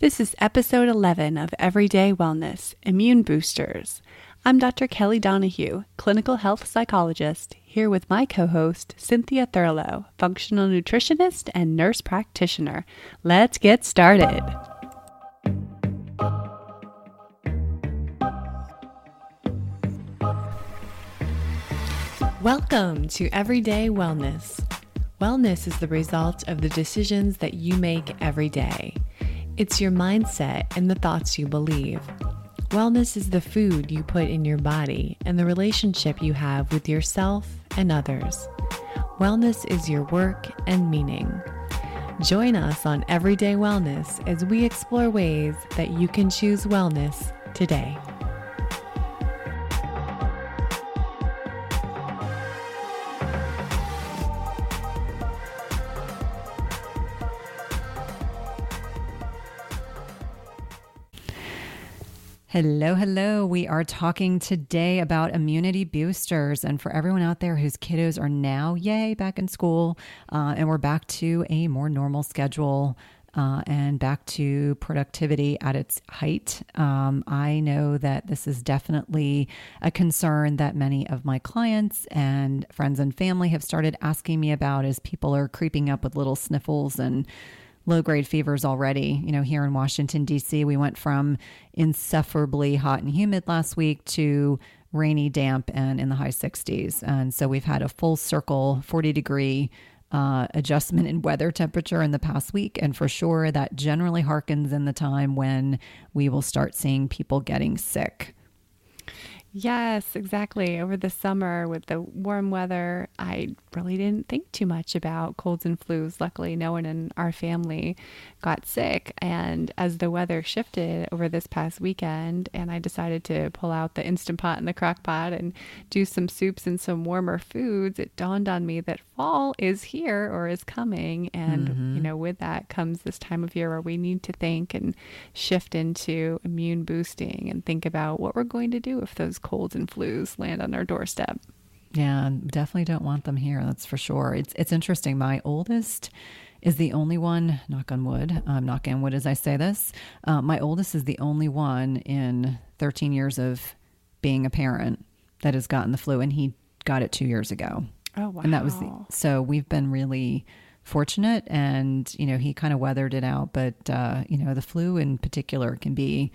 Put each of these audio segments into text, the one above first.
This is episode 11 of Everyday Wellness Immune Boosters. I'm Dr. Kelly Donahue, clinical health psychologist, here with my co host, Cynthia Thurlow, functional nutritionist and nurse practitioner. Let's get started. Welcome to Everyday Wellness. Wellness is the result of the decisions that you make every day. It's your mindset and the thoughts you believe. Wellness is the food you put in your body and the relationship you have with yourself and others. Wellness is your work and meaning. Join us on Everyday Wellness as we explore ways that you can choose wellness today. Hello, hello. We are talking today about immunity boosters. And for everyone out there whose kiddos are now, yay, back in school, uh, and we're back to a more normal schedule. Uh, and back to productivity at its height. Um, I know that this is definitely a concern that many of my clients and friends and family have started asking me about as people are creeping up with little sniffles and low grade fevers already. You know, here in Washington, D.C., we went from insufferably hot and humid last week to rainy, damp, and in the high 60s. And so we've had a full circle 40 degree uh, adjustment in weather temperature in the past week. And for sure, that generally harkens in the time when we will start seeing people getting sick. Yes, exactly. Over the summer with the warm weather, I really didn't think too much about colds and flus. Luckily, no one in our family got sick. And as the weather shifted over this past weekend, and I decided to pull out the Instant Pot and the crock pot and do some soups and some warmer foods, it dawned on me that fall is here or is coming. And, mm-hmm. you know, with that comes this time of year where we need to think and shift into immune boosting and think about what we're going to do if those colds and flus land on our doorstep. Yeah, definitely don't want them here. That's for sure. It's it's interesting. My oldest is the only one. Knock on wood. I'm um, knocking on wood as I say this. Uh, my oldest is the only one in 13 years of being a parent that has gotten the flu, and he got it two years ago. Oh wow! And that was the, so we've been really fortunate, and you know he kind of weathered it out. But uh, you know the flu in particular can be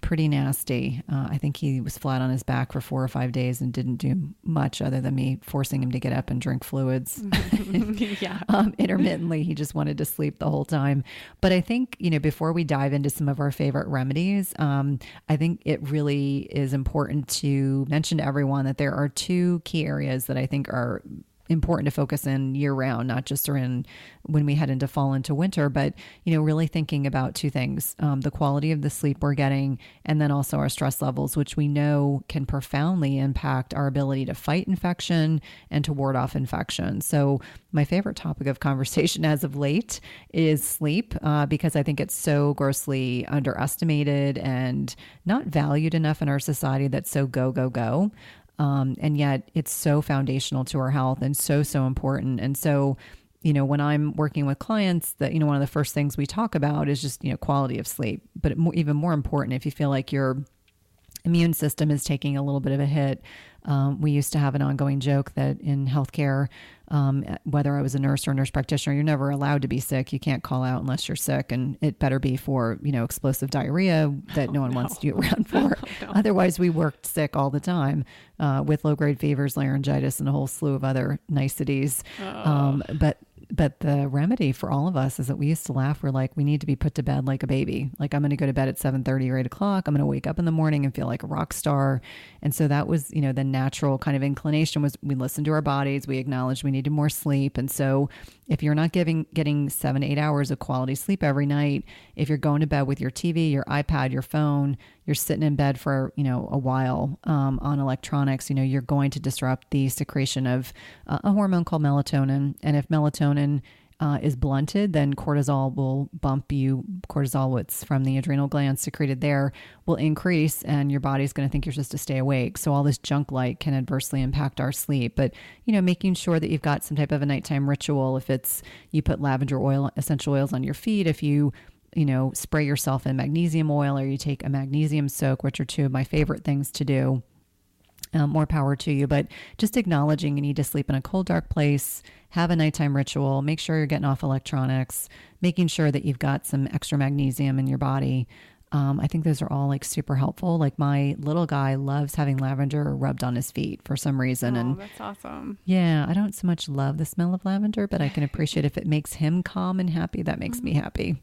pretty nasty. Uh, I think he was flat on his back for four or five days and didn't do much other than me forcing him to get up and drink fluids. yeah. um, intermittently, he just wanted to sleep the whole time. But I think, you know, before we dive into some of our favorite remedies, um, I think it really is important to mention to everyone that there are two key areas that I think are important to focus in year round, not just during when we head into fall into winter, but you know, really thinking about two things: um, the quality of the sleep we're getting, and then also our stress levels, which we know can profoundly impact our ability to fight infection and to ward off infection. So, my favorite topic of conversation as of late is sleep, uh, because I think it's so grossly underestimated and not valued enough in our society. That's so go go go. Um, and yet it's so foundational to our health and so, so important. And so, you know, when I'm working with clients, that, you know, one of the first things we talk about is just, you know, quality of sleep. But even more important, if you feel like your immune system is taking a little bit of a hit, um, we used to have an ongoing joke that in healthcare, um, whether I was a nurse or a nurse practitioner, you're never allowed to be sick. You can't call out unless you're sick, and it better be for you know explosive diarrhea that oh, no one no. wants you around for. no. Otherwise, we worked sick all the time uh, with low grade fevers, laryngitis, and a whole slew of other niceties. Oh. Um, but but the remedy for all of us is that we used to laugh. We're like, we need to be put to bed like a baby. Like I'm going to go to bed at 7:30 or 8 o'clock. I'm going to wake up in the morning and feel like a rock star. And so that was, you know, the natural kind of inclination was we listened to our bodies. We acknowledged we needed more sleep. And so if you're not giving getting seven eight hours of quality sleep every night if you're going to bed with your tv your ipad your phone you're sitting in bed for you know a while um, on electronics you know you're going to disrupt the secretion of uh, a hormone called melatonin and if melatonin uh, is blunted, then cortisol will bump you. Cortisol, what's from the adrenal glands secreted there, will increase, and your body's going to think you're supposed to stay awake. So all this junk light can adversely impact our sleep. But you know, making sure that you've got some type of a nighttime ritual. If it's you put lavender oil, essential oils on your feet, if you you know, spray yourself in magnesium oil or you take a magnesium soak, which are two of my favorite things to do. Um, more power to you, but just acknowledging you need to sleep in a cold, dark place, have a nighttime ritual, make sure you're getting off electronics, making sure that you've got some extra magnesium in your body. Um, I think those are all like super helpful. Like my little guy loves having lavender rubbed on his feet for some reason. Oh, and that's awesome. yeah, I don't so much love the smell of lavender, but I can appreciate if it makes him calm and happy, that makes me happy.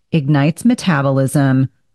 ignites metabolism,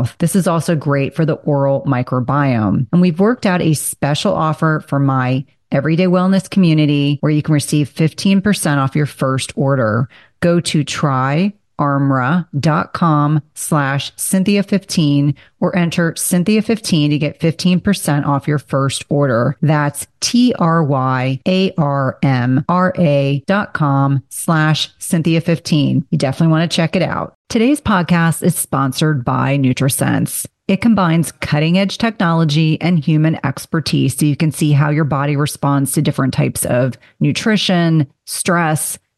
mouth. This is also great for the oral microbiome. And we've worked out a special offer for my everyday wellness community where you can receive 15% off your first order. Go to try armra.com slash Cynthia15 or enter Cynthia15 to get 15% off your first order. That's T-R-Y-A-R-M-R-A dot com slash Cynthia15. You definitely want to check it out. Today's podcast is sponsored by NutriSense. It combines cutting edge technology and human expertise so you can see how your body responds to different types of nutrition, stress,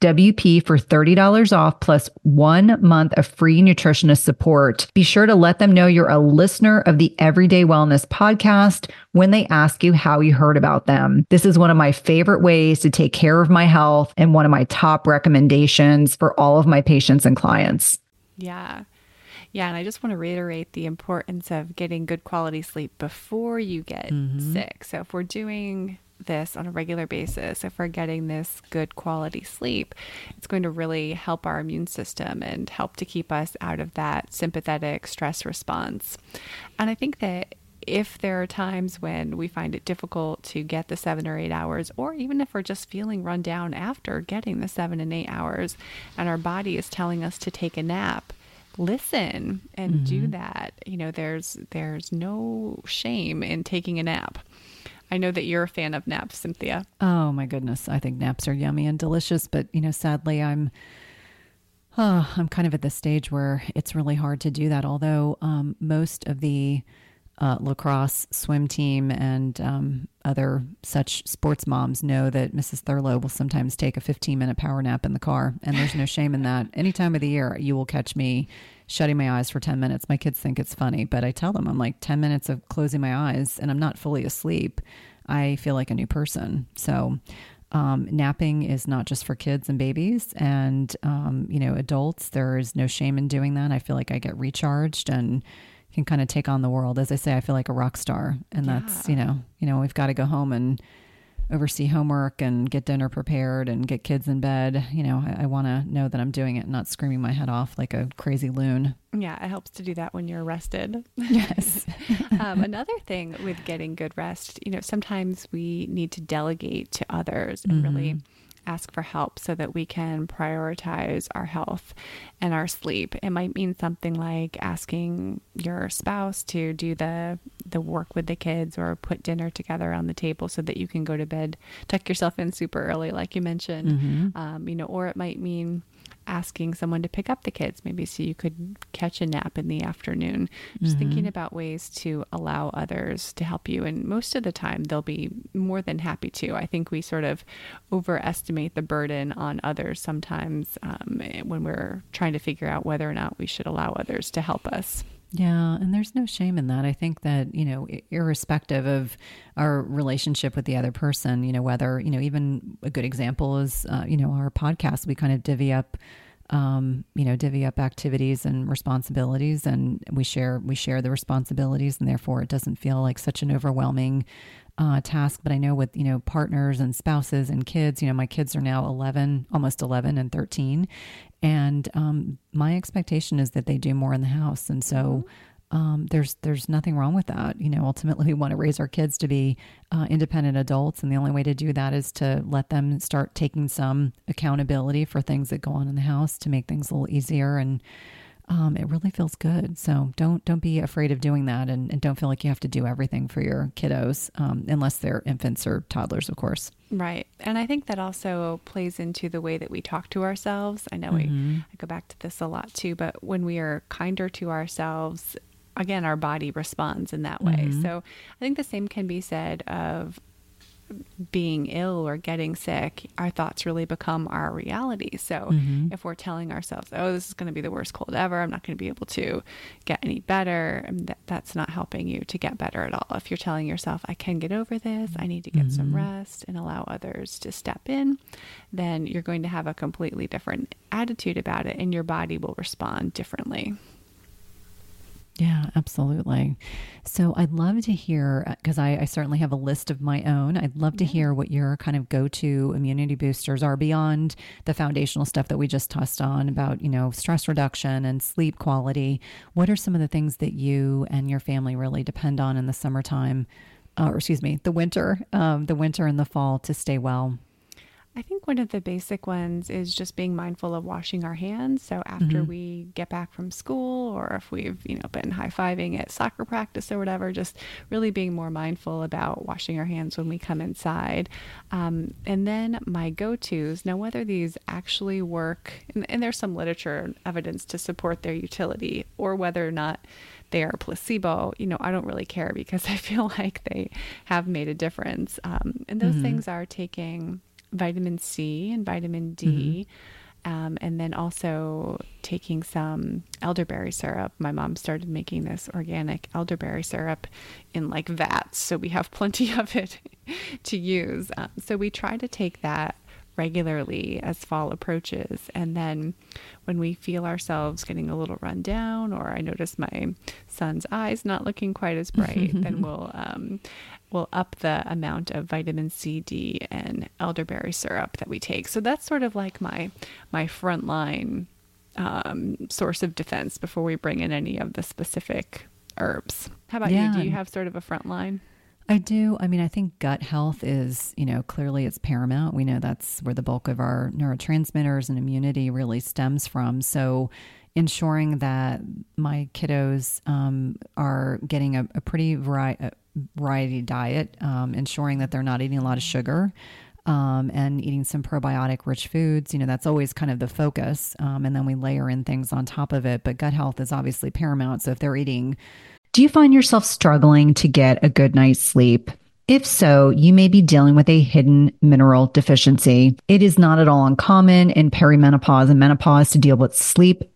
WP for $30 off plus one month of free nutritionist support. Be sure to let them know you're a listener of the Everyday Wellness podcast when they ask you how you heard about them. This is one of my favorite ways to take care of my health and one of my top recommendations for all of my patients and clients. Yeah. Yeah, and I just want to reiterate the importance of getting good quality sleep before you get mm-hmm. sick. So if we're doing this on a regular basis, if we're getting this good quality sleep, it's going to really help our immune system and help to keep us out of that sympathetic stress response. And I think that if there are times when we find it difficult to get the seven or eight hours, or even if we're just feeling run down after getting the seven and eight hours, and our body is telling us to take a nap, listen and mm-hmm. do that. You know, there's there's no shame in taking a nap. I know that you're a fan of naps, Cynthia. Oh my goodness, I think naps are yummy and delicious, but you know, sadly, I'm oh, I'm kind of at the stage where it's really hard to do that. Although um, most of the uh, lacrosse swim team and um, other such sports moms know that Mrs. Thurlow will sometimes take a 15 minute power nap in the car. And there's no shame in that. Any time of the year, you will catch me shutting my eyes for 10 minutes. My kids think it's funny, but I tell them I'm like 10 minutes of closing my eyes and I'm not fully asleep. I feel like a new person. So, um, napping is not just for kids and babies and, um, you know, adults. There is no shame in doing that. I feel like I get recharged and, can kind of take on the world. As I say, I feel like a rock star, and yeah. that's you know, you know, we've got to go home and oversee homework and get dinner prepared and get kids in bed. You know, I, I want to know that I'm doing it, and not screaming my head off like a crazy loon. Yeah, it helps to do that when you're rested. Yes. um, another thing with getting good rest, you know, sometimes we need to delegate to others and mm-hmm. really ask for help so that we can prioritize our health and our sleep. It might mean something like asking your spouse to do the the work with the kids or put dinner together on the table so that you can go to bed, tuck yourself in super early, like you mentioned. Mm-hmm. Um, you know, or it might mean asking someone to pick up the kids, maybe so you could catch a nap in the afternoon. Just mm-hmm. thinking about ways to allow others to help you. And most of the time, they'll be more than happy to. I think we sort of overestimate the burden on others sometimes um, when we're trying to figure out whether or not we should allow others to help us. Yeah, and there's no shame in that. I think that, you know, irrespective of our relationship with the other person, you know, whether, you know, even a good example is, uh, you know, our podcast, we kind of divvy up um, you know, divvy up activities and responsibilities, and we share we share the responsibilities, and therefore it doesn't feel like such an overwhelming uh, task. But I know with you know partners and spouses and kids, you know, my kids are now eleven, almost eleven and thirteen, and um, my expectation is that they do more in the house, and so. Mm-hmm um, there's there's nothing wrong with that. You know, ultimately we want to raise our kids to be uh, independent adults, and the only way to do that is to let them start taking some accountability for things that go on in the house to make things a little easier. And um, it really feels good. So don't don't be afraid of doing that, and, and don't feel like you have to do everything for your kiddos, um, unless they're infants or toddlers, of course. Right, and I think that also plays into the way that we talk to ourselves. I know mm-hmm. we I go back to this a lot too, but when we are kinder to ourselves again, our body responds in that way. Mm-hmm. So I think the same can be said of being ill or getting sick, our thoughts really become our reality. So mm-hmm. if we're telling ourselves, oh, this is going to be the worst cold ever, I'm not going to be able to get any better, that, that's not helping you to get better at all. If you're telling yourself, I can get over this, I need to get mm-hmm. some rest and allow others to step in, then you're going to have a completely different attitude about it and your body will respond differently. Yeah, absolutely. So I'd love to hear, because I, I, certainly have a list of my own. I'd love to hear what your kind of go to immunity boosters are beyond the foundational stuff that we just touched on about, you know, stress reduction and sleep quality. What are some of the things that you and your family really depend on in the summertime, uh, or excuse me, the winter, um, the winter and the fall to stay well? I think one of the basic ones is just being mindful of washing our hands. So after mm-hmm. we get back from school or if we've, you know, been high-fiving at soccer practice or whatever, just really being more mindful about washing our hands when we come inside. Um, and then my go-tos, now whether these actually work, and, and there's some literature evidence to support their utility or whether or not they are placebo, you know, I don't really care because I feel like they have made a difference. Um, and those mm-hmm. things are taking vitamin C and vitamin D. Mm-hmm. Um, and then also taking some elderberry syrup. My mom started making this organic elderberry syrup in like vats, so we have plenty of it to use. Um, so we try to take that regularly as fall approaches. And then when we feel ourselves getting a little run down, or I notice my son's eyes not looking quite as bright, then we'll um, we'll up the amount of vitamin C, D, and elderberry syrup that we take. So that's sort of like my my frontline um, source of defense before we bring in any of the specific herbs. How about yeah. you? Do you have sort of a front line? I do. I mean, I think gut health is, you know, clearly it's paramount. We know that's where the bulk of our neurotransmitters and immunity really stems from. So, ensuring that my kiddos um, are getting a, a pretty vari- variety diet, um, ensuring that they're not eating a lot of sugar. Um, and eating some probiotic rich foods. You know, that's always kind of the focus. Um, and then we layer in things on top of it. But gut health is obviously paramount. So if they're eating do you find yourself struggling to get a good night's sleep? If so, you may be dealing with a hidden mineral deficiency. It is not at all uncommon in perimenopause and menopause to deal with sleep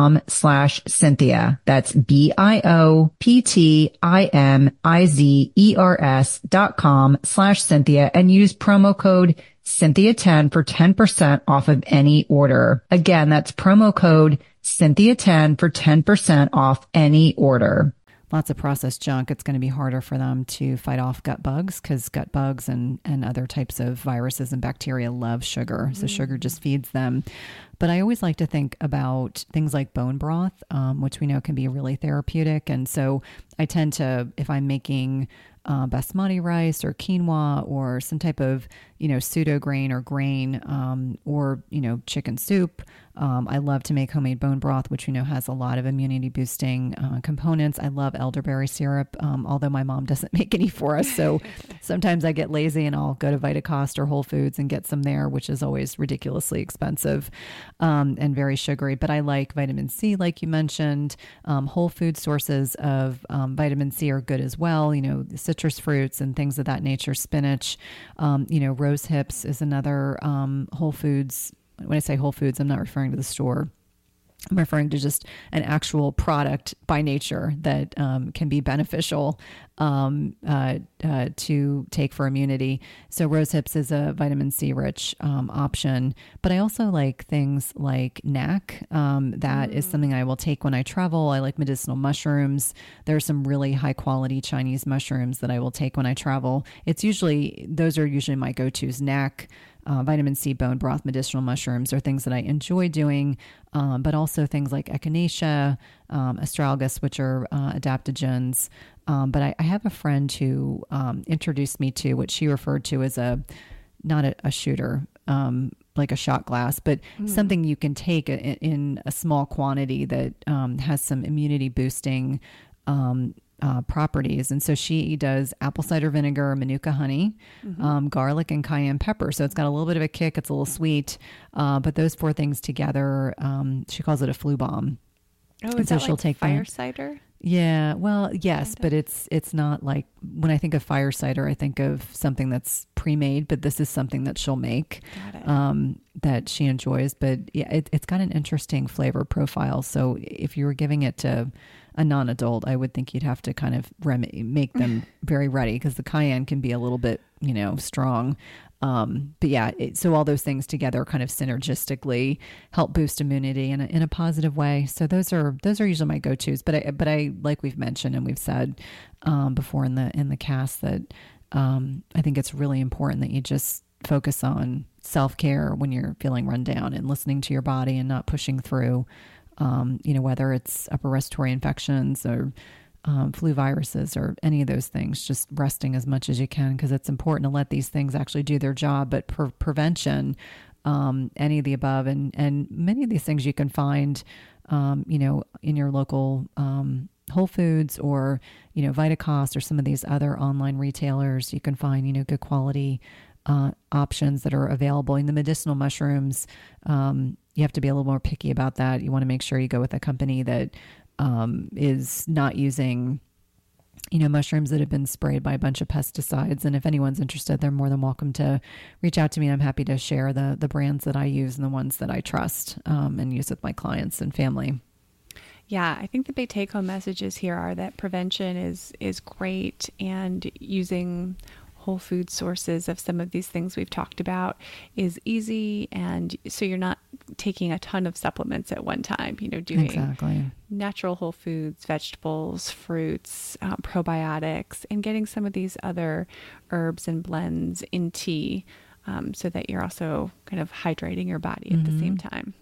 bioptimizers.com slash Cynthia. That's B-I-O-P-T-I-M-I-Z-E-R-S dot com slash Cynthia and use promo code Cynthia 10 for 10% off of any order. Again, that's promo code Cynthia 10 for 10% off any order lots of processed junk, it's going to be harder for them to fight off gut bugs because gut bugs and, and other types of viruses and bacteria love sugar. So, mm. sugar just feeds them. But I always like to think about things like bone broth, um, which we know can be really therapeutic. And so I tend to, if I'm making uh, basmati rice or quinoa or some type of, you know, pseudo grain or grain um, or, you know, chicken soup, Um, I love to make homemade bone broth, which we know has a lot of immunity boosting uh, components. I love elderberry syrup, um, although my mom doesn't make any for us. So sometimes I get lazy and I'll go to Vitacost or Whole Foods and get some there, which is always ridiculously expensive um, and very sugary. But I like vitamin C, like you mentioned. Um, whole food sources of um, vitamin C are good as well. You know, citrus fruits and things of that nature, spinach. Um, you know, rose hips is another whole foods when I say Whole Foods, I'm not referring to the store. I'm referring to just an actual product by nature that um, can be beneficial um, uh, uh, to take for immunity. So, rose hips is a vitamin C rich um, option, but I also like things like NAC. Um, that mm. is something I will take when I travel. I like medicinal mushrooms. There are some really high quality Chinese mushrooms that I will take when I travel. It's usually, those are usually my go tos NAC uh, vitamin C, bone broth, medicinal mushrooms are things that I enjoy doing, um, but also things like echinacea, um, astragalus, which are uh, adaptogens. Um, but I, I, have a friend who um, introduced me to what she referred to as a not a, a shooter, um, like a shot glass, but mm. something you can take in, in, a small quantity that um, has some immunity boosting um, uh, properties. And so she does apple cider vinegar, manuka honey, mm-hmm. um, garlic, and cayenne pepper. So it's got a little bit of a kick. It's a little sweet, uh, but those four things together, um, she calls it a flu bomb. Oh, is so that she'll like take fire that. cider? Yeah, well, yes, but it's it's not like when I think of fire cider, I think of something that's pre-made, but this is something that she'll make um, that she enjoys. But yeah, it, it's got an interesting flavor profile. So if you were giving it to a non-adult, I would think you'd have to kind of rem- make them very ready because the cayenne can be a little bit, you know, strong. Um, but yeah, it, so all those things together kind of synergistically help boost immunity in a, in a positive way. So those are those are usually my go tos. But I but I like we've mentioned and we've said um, before in the in the cast that um, I think it's really important that you just focus on self care when you're feeling run down and listening to your body and not pushing through um, you know, whether it's upper respiratory infections or um, flu viruses or any of those things, just resting as much as you can because it's important to let these things actually do their job. But prevention, um, any of the above, and and many of these things you can find, um, you know, in your local um, Whole Foods or you know Vitacost or some of these other online retailers. You can find you know good quality uh, options that are available in the medicinal mushrooms. Um, you have to be a little more picky about that. You want to make sure you go with a company that um, is not using, you know, mushrooms that have been sprayed by a bunch of pesticides. And if anyone's interested, they're more than welcome to reach out to me. I'm happy to share the the brands that I use and the ones that I trust um, and use with my clients and family. Yeah, I think the big take home messages here are that prevention is is great and using whole food sources of some of these things we've talked about is easy and so you're not taking a ton of supplements at one time you know doing exactly. Natural whole foods vegetables fruits um, probiotics and getting some of these other herbs and blends in tea um, so that you're also kind of hydrating your body at mm-hmm. the same mm-hmm. time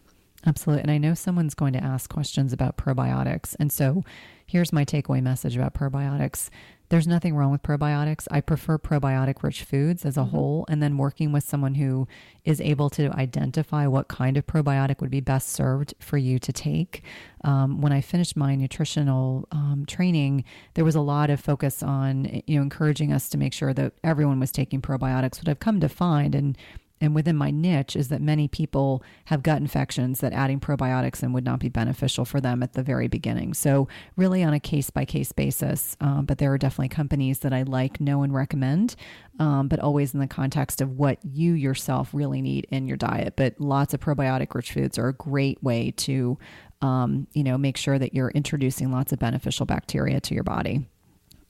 Absolutely. And I know someone's going to ask questions about probiotics. And so here's my takeaway message about probiotics there's nothing wrong with probiotics. I prefer probiotic rich foods as a mm-hmm. whole, and then working with someone who is able to identify what kind of probiotic would be best served for you to take. Um, when I finished my nutritional um, training, there was a lot of focus on you know encouraging us to make sure that everyone was taking probiotics. What I've come to find, and and within my niche is that many people have gut infections that adding probiotics in would not be beneficial for them at the very beginning. So, really on a case by case basis. Um, but there are definitely companies that I like, know, and recommend, um, but always in the context of what you yourself really need in your diet. But lots of probiotic rich foods are a great way to, um, you know, make sure that you're introducing lots of beneficial bacteria to your body.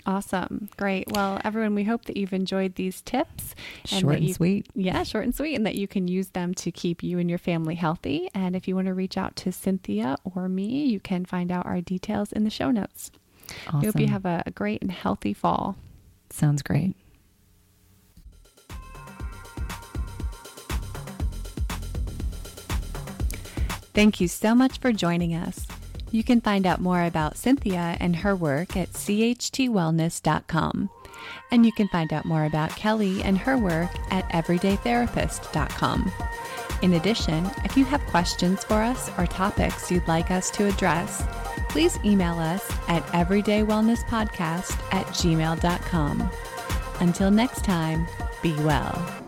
Awesome. Great. Well, everyone, we hope that you've enjoyed these tips. And short and you, sweet. Yeah, short and sweet, and that you can use them to keep you and your family healthy. And if you want to reach out to Cynthia or me, you can find out our details in the show notes. Awesome. We hope you have a, a great and healthy fall. Sounds great. Thank you so much for joining us. You can find out more about Cynthia and her work at chtwellness.com. And you can find out more about Kelly and her work at everydaytherapist.com. In addition, if you have questions for us or topics you'd like us to address, please email us at everydaywellnesspodcast at gmail.com. Until next time, be well.